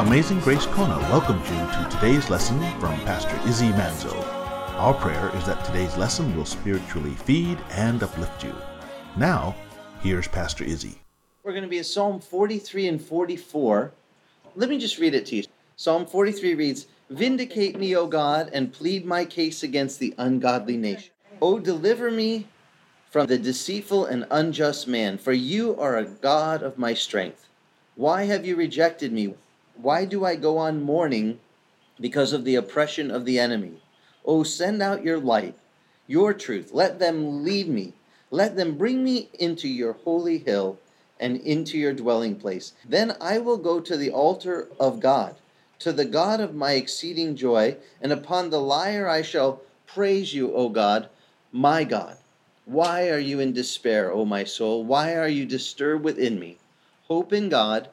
Amazing Grace Kona welcomes you to today's lesson from Pastor Izzy Manzo. Our prayer is that today's lesson will spiritually feed and uplift you. Now, here's Pastor Izzy. We're going to be in Psalm 43 and 44. Let me just read it to you. Psalm 43 reads, Vindicate me, O God, and plead my case against the ungodly nation. O deliver me from the deceitful and unjust man, for you are a God of my strength. Why have you rejected me? Why do I go on mourning because of the oppression of the enemy? Oh, send out your light, your truth. Let them lead me. Let them bring me into your holy hill and into your dwelling place. Then I will go to the altar of God, to the God of my exceeding joy, and upon the lyre I shall praise you, O God, my God. Why are you in despair, O my soul? Why are you disturbed within me? Hope in God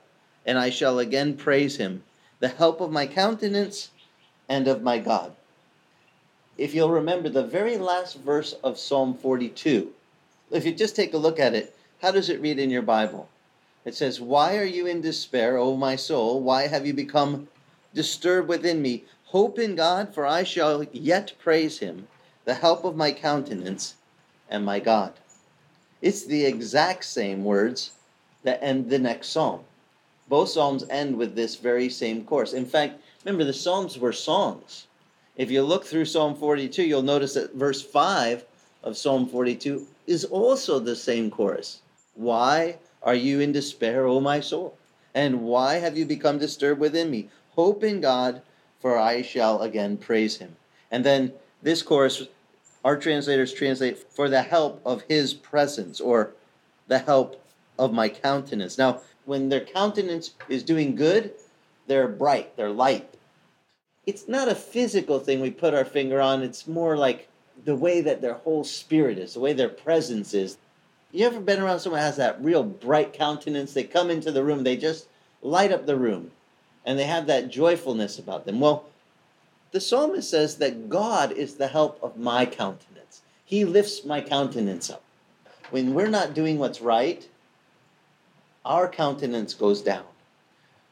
and I shall again praise him, the help of my countenance and of my God. If you'll remember the very last verse of Psalm 42, if you just take a look at it, how does it read in your Bible? It says, Why are you in despair, O my soul? Why have you become disturbed within me? Hope in God, for I shall yet praise him, the help of my countenance and my God. It's the exact same words that end the next psalm. Both Psalms end with this very same course. In fact, remember, the Psalms were songs. If you look through Psalm 42, you'll notice that verse 5 of Psalm 42 is also the same chorus. Why are you in despair, O my soul? And why have you become disturbed within me? Hope in God, for I shall again praise him. And then this chorus, our translators translate for the help of his presence or the help of my countenance. Now, when their countenance is doing good, they're bright, they're light. It's not a physical thing we put our finger on, it's more like the way that their whole spirit is, the way their presence is. You ever been around someone has that real bright countenance? They come into the room, they just light up the room, and they have that joyfulness about them. Well, the psalmist says that God is the help of my countenance. He lifts my countenance up. When we're not doing what's right, our countenance goes down.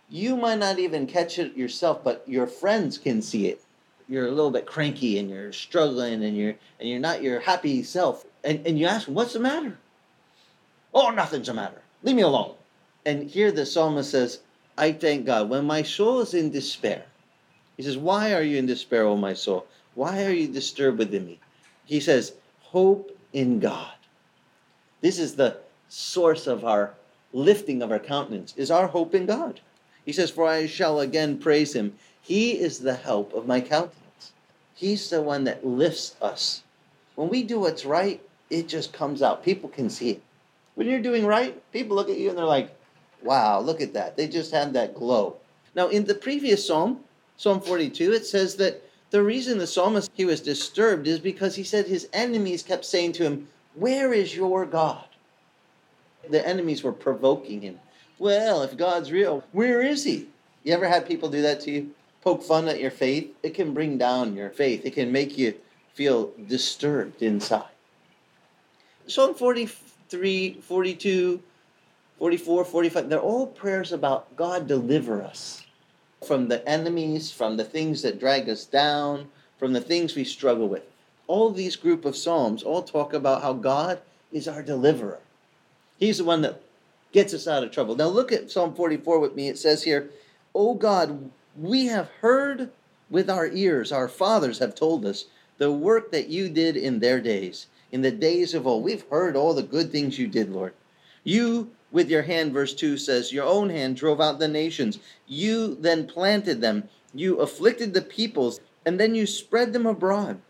You might not even catch it yourself, but your friends can see it. You're a little bit cranky and you're struggling and you're and you're not your happy self. And, and you ask what's the matter? Oh, nothing's the matter. Leave me alone. And here the psalmist says, I thank God. When my soul is in despair, he says, Why are you in despair, O my soul? Why are you disturbed within me? He says, Hope in God. This is the source of our lifting of our countenance is our hope in God. He says, For I shall again praise him. He is the help of my countenance. He's the one that lifts us. When we do what's right, it just comes out. People can see it. When you're doing right, people look at you and they're like, wow, look at that. They just have that glow. Now, in the previous psalm, Psalm 42, it says that the reason the psalmist he was disturbed is because he said his enemies kept saying to him, Where is your God? The enemies were provoking him. Well, if God's real, where is he? You ever had people do that to you? Poke fun at your faith? It can bring down your faith. It can make you feel disturbed inside. Psalm 43, 42, 44, 45, they're all prayers about God deliver us from the enemies, from the things that drag us down, from the things we struggle with. All these group of psalms all talk about how God is our deliverer. He's the one that gets us out of trouble. Now look at Psalm 44 with me. It says here, "O God, we have heard with our ears, our fathers have told us, the work that you did in their days, in the days of old. We've heard all the good things you did, Lord. You, with your hand, verse 2 says, Your own hand drove out the nations. You then planted them. You afflicted the peoples, and then you spread them abroad.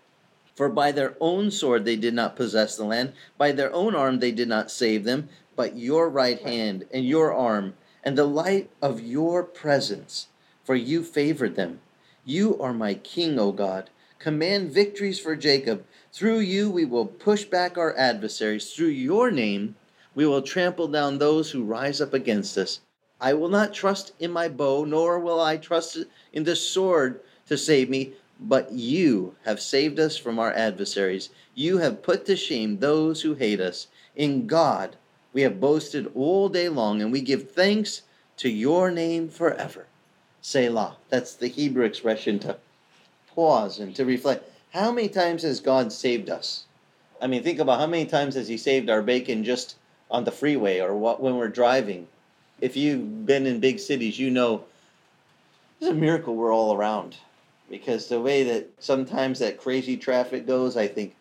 For by their own sword they did not possess the land, by their own arm they did not save them, but your right hand and your arm and the light of your presence, for you favored them. You are my king, O God. Command victories for Jacob. Through you we will push back our adversaries. Through your name we will trample down those who rise up against us. I will not trust in my bow, nor will I trust in the sword to save me, but you have saved us from our adversaries. You have put to shame those who hate us. In God we have boasted all day long, and we give thanks to your name forever. Selah. That's the Hebrew expression to pause and to reflect. How many times has God saved us? I mean, think about how many times has He saved our bacon just on the freeway or what, when we're driving. If you've been in big cities, you know it's a miracle we're all around. Because the way that sometimes that crazy traffic goes, I think,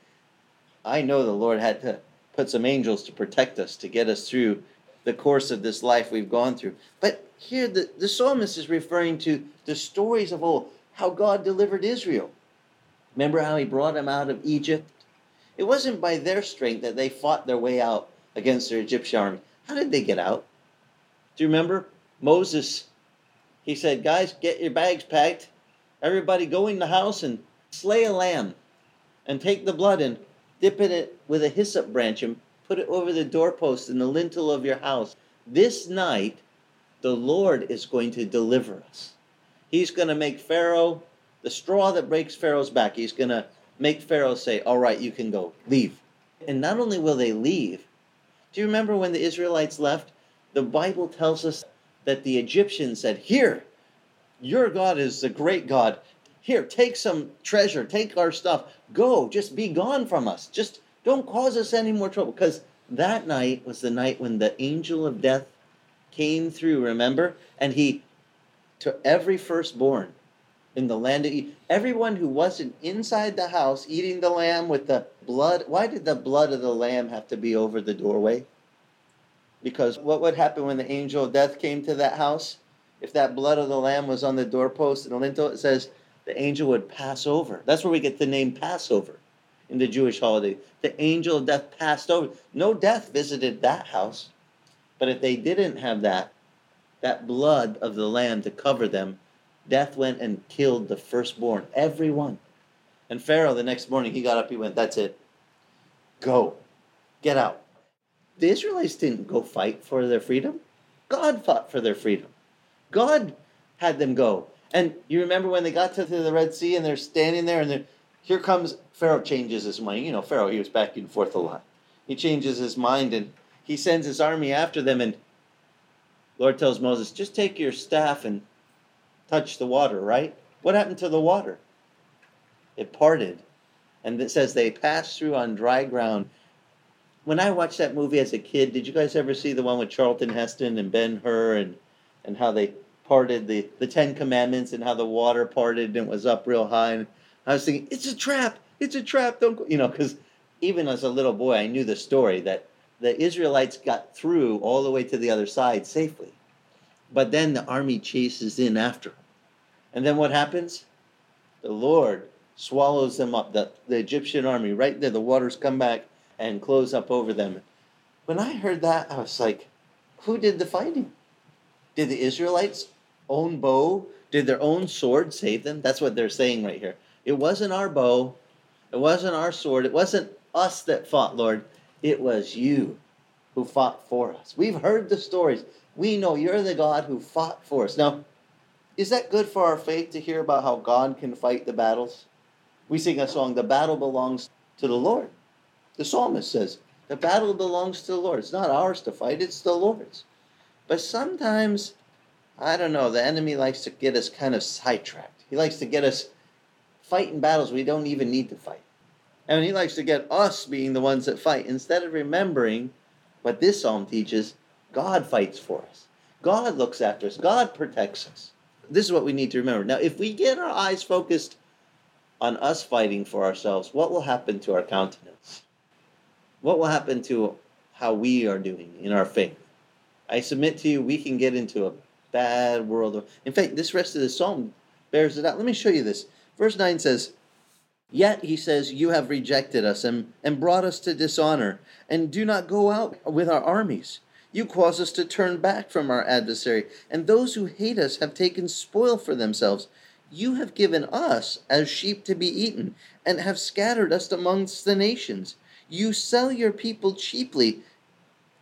I know the Lord had to put some angels to protect us, to get us through the course of this life we've gone through. But here the, the psalmist is referring to the stories of old, how God delivered Israel. Remember how he brought them out of Egypt? It wasn't by their strength that they fought their way out against their Egyptian army. How did they get out? Do you remember? Moses, he said, Guys, get your bags packed. Everybody go in the house and slay a lamb and take the blood and dip it with a hyssop branch and put it over the doorpost and the lintel of your house. This night, the Lord is going to deliver us. He's going to make Pharaoh the straw that breaks Pharaoh's back. He's going to make Pharaoh say, All right, you can go, leave. And not only will they leave, do you remember when the Israelites left? The Bible tells us that the Egyptians said, Here, your God is the great God. Here, take some treasure, take our stuff, go, just be gone from us. Just don't cause us any more trouble. Because that night was the night when the angel of death came through, remember? And he to every firstborn in the land of everyone who wasn't inside the house eating the lamb with the blood. Why did the blood of the lamb have to be over the doorway? Because what would happen when the angel of death came to that house? If that blood of the lamb was on the doorpost and the lintel, it says the angel would pass over. That's where we get the name Passover in the Jewish holiday. The angel of death passed over. No death visited that house. But if they didn't have that, that blood of the lamb to cover them, death went and killed the firstborn, every one. And Pharaoh, the next morning, he got up, he went, That's it. Go. Get out. The Israelites didn't go fight for their freedom. God fought for their freedom. God had them go. And you remember when they got to the Red Sea and they're standing there and here comes Pharaoh changes his mind. You know, Pharaoh, he was back and forth a lot. He changes his mind and he sends his army after them. And Lord tells Moses, just take your staff and touch the water, right? What happened to the water? It parted. And it says they passed through on dry ground. When I watched that movie as a kid, did you guys ever see the one with Charlton Heston and Ben Hur and, and how they parted the, the Ten Commandments and how the water parted and it was up real high? And I was thinking, it's a trap. It's a trap. Don't go. You know, because even as a little boy, I knew the story that the Israelites got through all the way to the other side safely. But then the army chases in after them. And then what happens? The Lord swallows them up, the, the Egyptian army, right there. The waters come back and close up over them. When I heard that, I was like, who did the fighting? Did the Israelites' own bow, did their own sword save them? That's what they're saying right here. It wasn't our bow, it wasn't our sword, it wasn't us that fought, Lord. It was you who fought for us. We've heard the stories. We know you're the God who fought for us. Now, is that good for our faith to hear about how God can fight the battles? We sing a song, The battle belongs to the Lord. The psalmist says, The battle belongs to the Lord. It's not ours to fight, it's the Lord's. But sometimes, I don't know, the enemy likes to get us kind of sidetracked. He likes to get us fighting battles we don't even need to fight. And he likes to get us being the ones that fight instead of remembering what this psalm teaches God fights for us. God looks after us. God protects us. This is what we need to remember. Now, if we get our eyes focused on us fighting for ourselves, what will happen to our countenance? What will happen to how we are doing in our faith? I submit to you, we can get into a bad world. In fact, this rest of the psalm bears it out. Let me show you this. Verse 9 says, Yet, he says, you have rejected us and, and brought us to dishonor, and do not go out with our armies. You cause us to turn back from our adversary, and those who hate us have taken spoil for themselves. You have given us as sheep to be eaten, and have scattered us amongst the nations. You sell your people cheaply,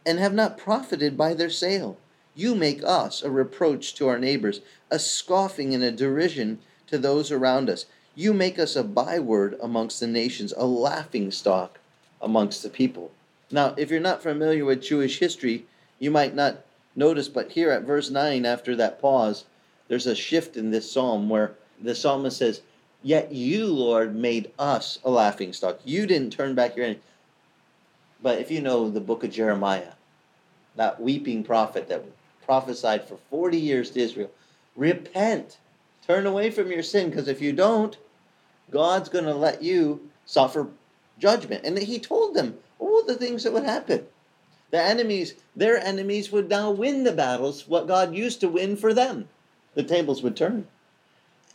and have not profited by their sale. You make us a reproach to our neighbors, a scoffing and a derision to those around us. You make us a byword amongst the nations, a laughing stock amongst the people. Now, if you're not familiar with Jewish history, you might not notice, but here at verse 9, after that pause, there's a shift in this psalm where the psalmist says, Yet you, Lord, made us a laughing stock. You didn't turn back your enemy. But if you know the book of Jeremiah, that weeping prophet that prophesied for 40 years to Israel, repent, turn away from your sin, because if you don't, God's going to let you suffer judgment. And he told them all the things that would happen. The enemies, their enemies would now win the battles, what God used to win for them. The tables would turn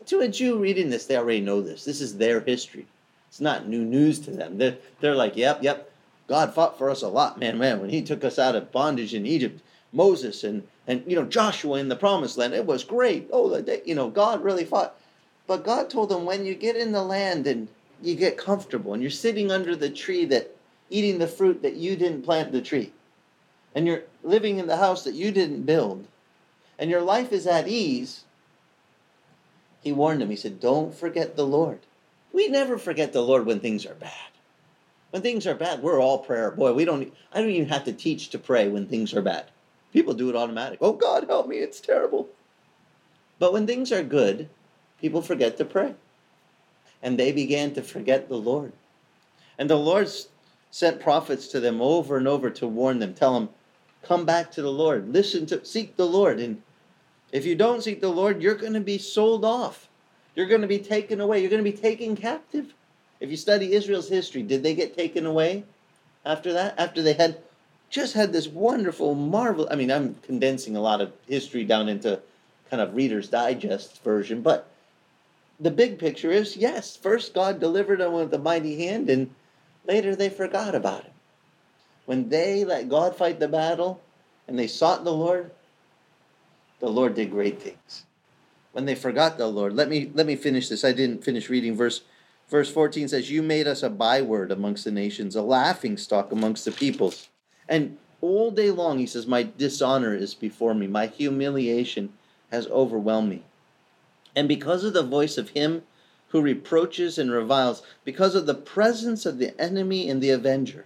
to a Jew reading this, they already know this. This is their history. It's not new news to them. They're, they're like, yep, yep. God fought for us a lot, man, man. When he took us out of bondage in Egypt, Moses and, and you know, Joshua in the promised land, it was great. Oh, the day, you know, God really fought. But God told them when you get in the land and you get comfortable and you're sitting under the tree that eating the fruit that you didn't plant the tree, and you're living in the house that you didn't build, and your life is at ease, he warned them He said, Don't forget the Lord. We never forget the Lord when things are bad. When things are bad, we're all prayer. Boy, we don't I don't even have to teach to pray when things are bad. People do it automatic. Oh God, help me, it's terrible. But when things are good, people forget to pray. And they began to forget the Lord. And the Lord sent prophets to them over and over to warn them, tell them, come back to the Lord, listen to, seek the Lord. And if you don't seek the Lord, you're going to be sold off. You're going to be taken away. You're going to be taken captive. If you study Israel's history, did they get taken away after that? After they had just had this wonderful, marvel. I mean, I'm condensing a lot of history down into kind of Reader's Digest version, but the big picture is yes, first God delivered them with a mighty hand, and later they forgot about him. When they let God fight the battle and they sought the Lord, the Lord did great things. When they forgot the Lord, let me let me finish this. I didn't finish reading verse verse 14 says, "You made us a byword amongst the nations, a laughing stock amongst the peoples." And all day long he says, "My dishonor is before me, my humiliation has overwhelmed me." And because of the voice of him who reproaches and reviles, because of the presence of the enemy and the avenger,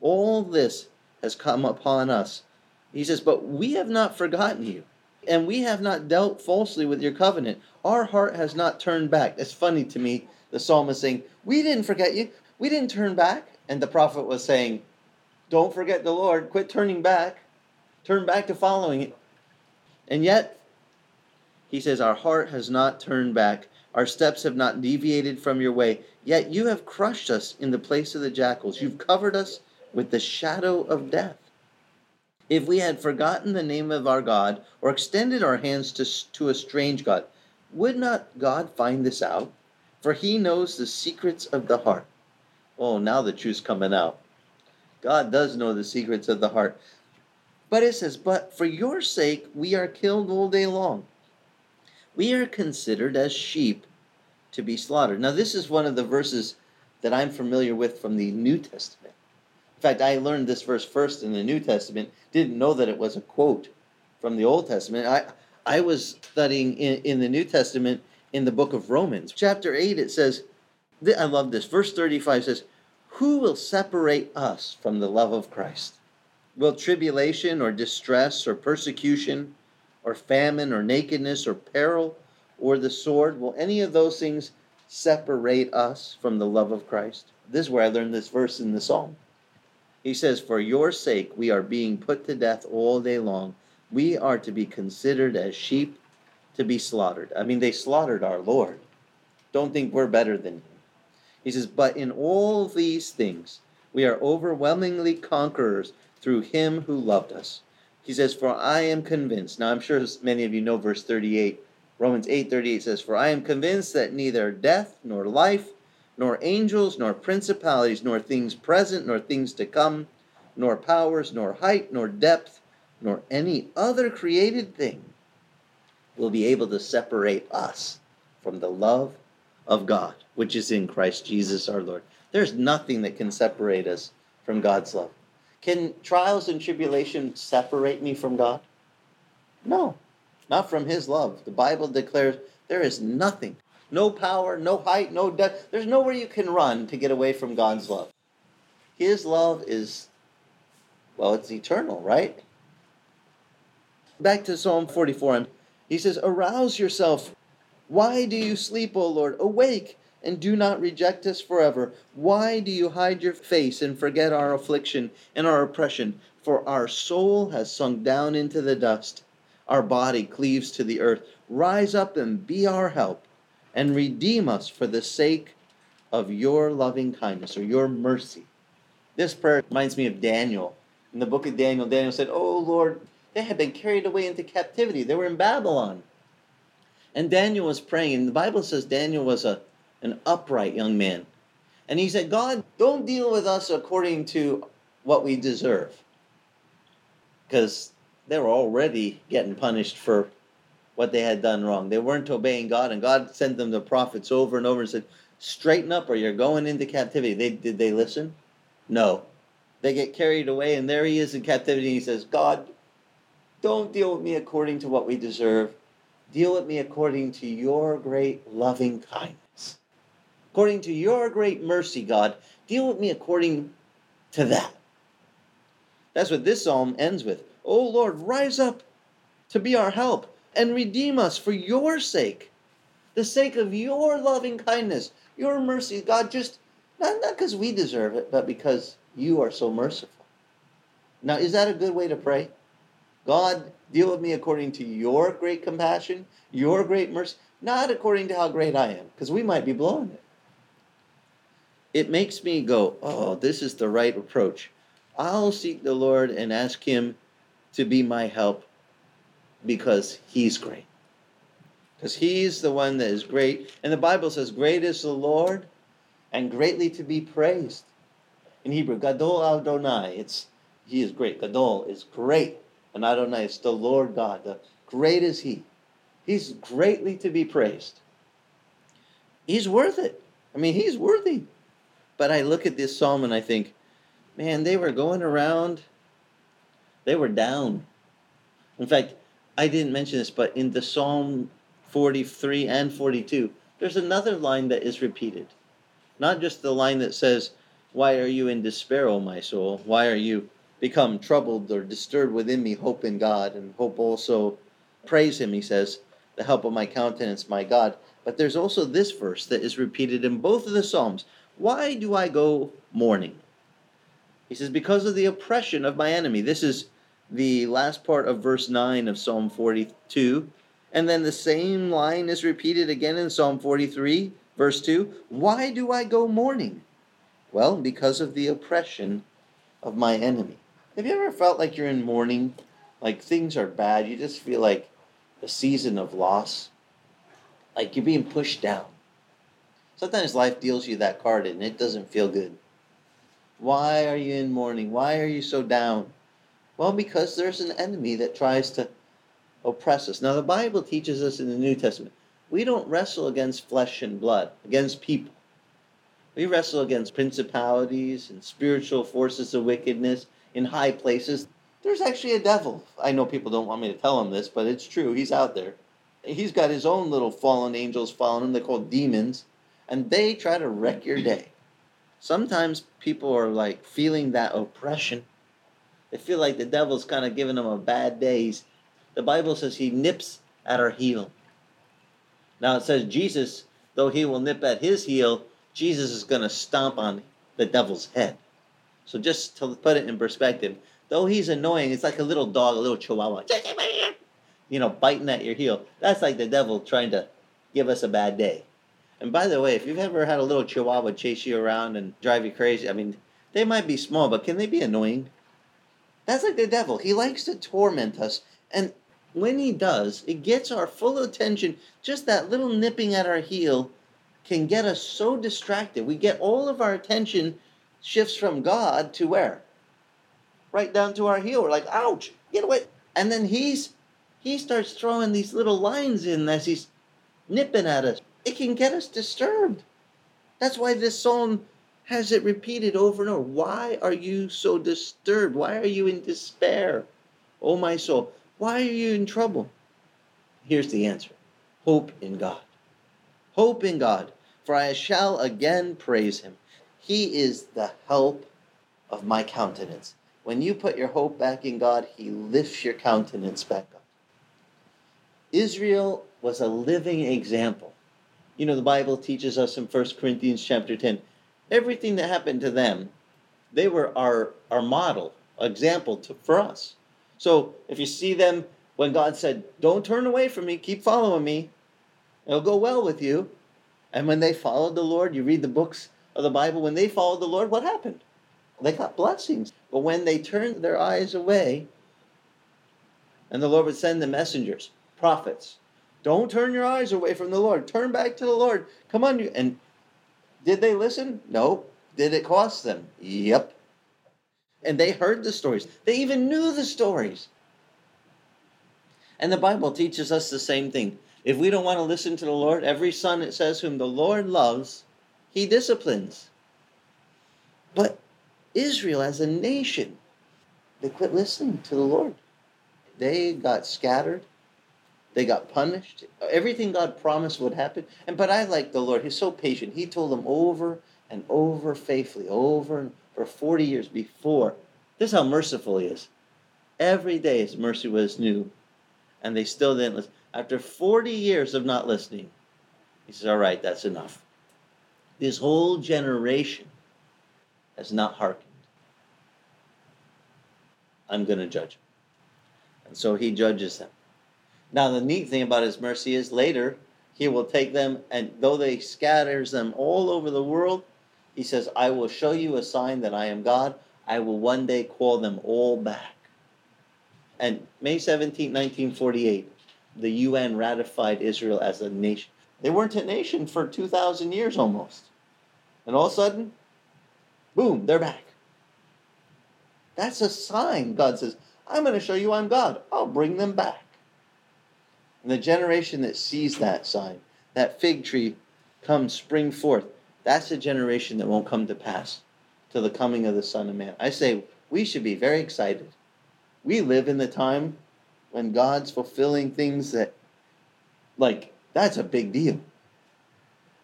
all this has come upon us. He says, But we have not forgotten you and we have not dealt falsely with your covenant. Our heart has not turned back. It's funny to me, the psalmist saying, We didn't forget you. We didn't turn back. And the prophet was saying, Don't forget the Lord. Quit turning back. Turn back to following it. And yet, he says, Our heart has not turned back. Our steps have not deviated from your way. Yet you have crushed us in the place of the jackals. You've covered us with the shadow of death. If we had forgotten the name of our God or extended our hands to, to a strange God, would not God find this out? For he knows the secrets of the heart. Oh, now the truth's coming out. God does know the secrets of the heart. But it says, But for your sake we are killed all day long. We are considered as sheep to be slaughtered. Now, this is one of the verses that I'm familiar with from the New Testament In fact, I learned this verse first in the New Testament, didn't know that it was a quote from the Old Testament. I, I was studying in, in the New Testament in the book of Romans. Chapter 8, it says, I love this. Verse 35 says, Who will separate us from the love of Christ? Will tribulation or distress or persecution or famine or nakedness or peril or the sword, will any of those things separate us from the love of Christ? This is where I learned this verse in the Psalm. He says, For your sake we are being put to death all day long. We are to be considered as sheep to be slaughtered. I mean, they slaughtered our Lord. Don't think we're better than him. He says, But in all these things we are overwhelmingly conquerors through him who loved us. He says, For I am convinced. Now I'm sure many of you know verse 38. Romans 8:38 says, For I am convinced that neither death nor life nor angels, nor principalities, nor things present, nor things to come, nor powers, nor height, nor depth, nor any other created thing will be able to separate us from the love of God, which is in Christ Jesus our Lord. There's nothing that can separate us from God's love. Can trials and tribulation separate me from God? No, not from His love. The Bible declares there is nothing no power, no height, no depth. There's nowhere you can run to get away from God's love. His love is, well, it's eternal, right? Back to Psalm 44. He says, Arouse yourself. Why do you sleep, O Lord? Awake and do not reject us forever. Why do you hide your face and forget our affliction and our oppression? For our soul has sunk down into the dust, our body cleaves to the earth. Rise up and be our help, and redeem us for the sake of your loving kindness or your mercy. This prayer reminds me of Daniel. In the book of Daniel, Daniel said, Oh Lord, they had been carried away into captivity. They were in Babylon. And Daniel was praying, and the Bible says Daniel was a, an upright young man. And he said, God, don't deal with us according to what we deserve. Because they were already getting punished for what they had done wrong. They weren't obeying God, and God sent them the prophets over and over and said, Straighten up or you're going into captivity. They, did they listen? No. They get carried away, and there he is in captivity. And he says, God, don't deal with me according to what we deserve. Deal with me according to your great loving kindness. According to your great mercy, God, deal with me according to that. That's what this psalm ends with. Oh Lord, rise up to be our help and redeem us for your sake, the sake of your loving kindness, your mercy. God, just not because we deserve it, but because you are so merciful. Now, is that a good way to pray? God, deal with me according to your great compassion, your great mercy, not according to how great I am, because we might be blowing it. It makes me go, oh, this is the right approach. I'll seek the Lord and ask Him to be my help because He's great. Because He's the one that is great. And the Bible says, Great is the Lord and greatly to be praised. In Hebrew, Gadol Adonai, it's He is great. Gadol is great. And Adonai It's the Lord God. The great is He. He's greatly to be praised. He's worth it. I mean, He's worthy. But I look at this psalm and I think, man, they were going around, they were down. In fact, I didn't mention this, but in the Psalm 43 and 42, there's another line that is repeated. Not just the line that says, Why are you in despair, O my soul? Why are you become troubled or disturbed within me? Hope in God, and hope also praise Him, he says, the help of my countenance, my God. But there's also this verse that is repeated in both of the Psalms. Why do I go mourning? He says, Because of the oppression of my enemy. This is the last part of verse 9 of Psalm 42. And then the same line is repeated again in Psalm 43, verse 2. Why do I go mourning? Well, because of the oppression of my enemy. Have you ever felt like you're in mourning? Like things are bad? You just feel like a season of loss? Like you're being pushed down. Sometimes life deals you that card and it doesn't feel good. Why are you in mourning? Why are you so down? Well, because there's an enemy that tries to oppress us. Now, the Bible teaches us in the New Testament we don't wrestle against flesh and blood, against people. We wrestle against principalities and spiritual forces of wickedness in high places. There's actually a devil. I know people don't want me to tell them this, but it's true. He's out there. He's got his own little fallen angels following him. They're called demons, and they try to wreck your day. Sometimes people are like feeling that oppression. They feel like the devil's kind of giving them a bad day. He's, the Bible says he nips at our heel. Now it says Jesus, though he will nip at his heel, Jesus is going to stomp on the devil's head. So just to put it in perspective, though he's annoying, it's like a little dog, a little chihuahua, you know, biting at your heel. That's like the devil trying to give us a bad day. And by the way, if you've ever had a little chihuahua chase you around and drive you crazy, I mean, they might be small, but can they be annoying? That's like the devil. He likes to torment us. And when he does, it gets our full attention. Just that little nipping at our heel can get us so distracted. We get all of our attention shifts from God to where? Right down to our heel. We're like, ouch, get away. And then he's he starts throwing these little lines in as he's nipping at us it can get us disturbed. That's why this psalm has it repeated over and over. Why are you so disturbed? Why are you in despair? Oh, my soul, why are you in trouble? Here's the answer hope in God. Hope in God, for I shall again praise him. He is the help of my countenance. When you put your hope back in God, he lifts your countenance back up. Israel was a living example. You know, the Bible teaches us in 1 Corinthians chapter 10, everything that happened to them, they were our, our model, example to, for us. So if you see them when God said, Don't turn away from me, keep following me, it'll go well with you. And when they followed the Lord, you read the books of the Bible, when they followed the Lord, what happened? They got blessings. But when they turned their eyes away, and the Lord would send the messengers, prophets, don't turn your eyes away from the Lord. Turn back to the Lord. Come on, you. And did they listen? No. Did it cost them? Yep. And they heard the stories. They even knew the stories. And the Bible teaches us the same thing. If we don't want to listen to the Lord, every son, it says, whom the Lord loves, he disciplines. But Israel as a nation, they quit listening to the Lord. They got scattered. They got punished. Everything God promised would happen. And but I like the Lord. He's so patient. He told them over and over faithfully, over and for 40 years before. This is how merciful he is. Every day his mercy was new. And they still didn't listen. After 40 years of not listening, he says, All right, that's enough. This whole generation has not hearkened. I'm going to judge them. And so he judges them. Now, the neat thing about his mercy is later, he will take them, and though they scatters them all over the world, he says, I will show you a sign that I am God. I will one day call them all back. And May 17, 1948, the UN ratified Israel as a nation. They weren't a nation for 2,000 years almost. And all of a sudden, boom, they're back. That's a sign. God says, I'm going to show you I'm God. I'll bring them back. And the generation that sees that sign, that fig tree come spring forth, that's a generation that won't come to pass till the coming of the Son of Man. I say we should be very excited. We live in the time when God's fulfilling things that, like, that's a big deal.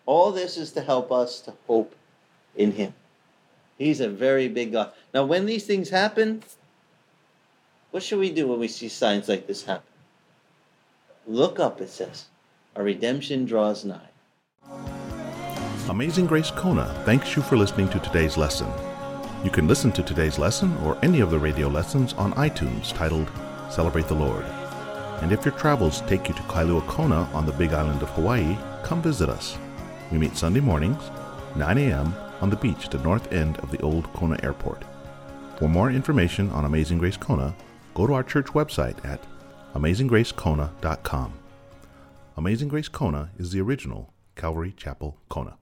All this is to help us to hope in Him. He's a very big God. Now, when these things happen, what should we do when we see signs like this happen? Look up, it says. Our redemption draws nigh. Amazing Grace Kona thanks you for listening to today's lesson. You can listen to today's lesson or any of the radio lessons on iTunes titled Celebrate the Lord. And if your travels take you to Kailua Kona on the big island of Hawaii, come visit us. We meet Sunday mornings, 9 a.m., on the beach at the north end of the old Kona Airport. For more information on Amazing Grace Kona, go to our church website at amazinggracekona.com. Amazing Grace Kona is the original Calvary Chapel Kona.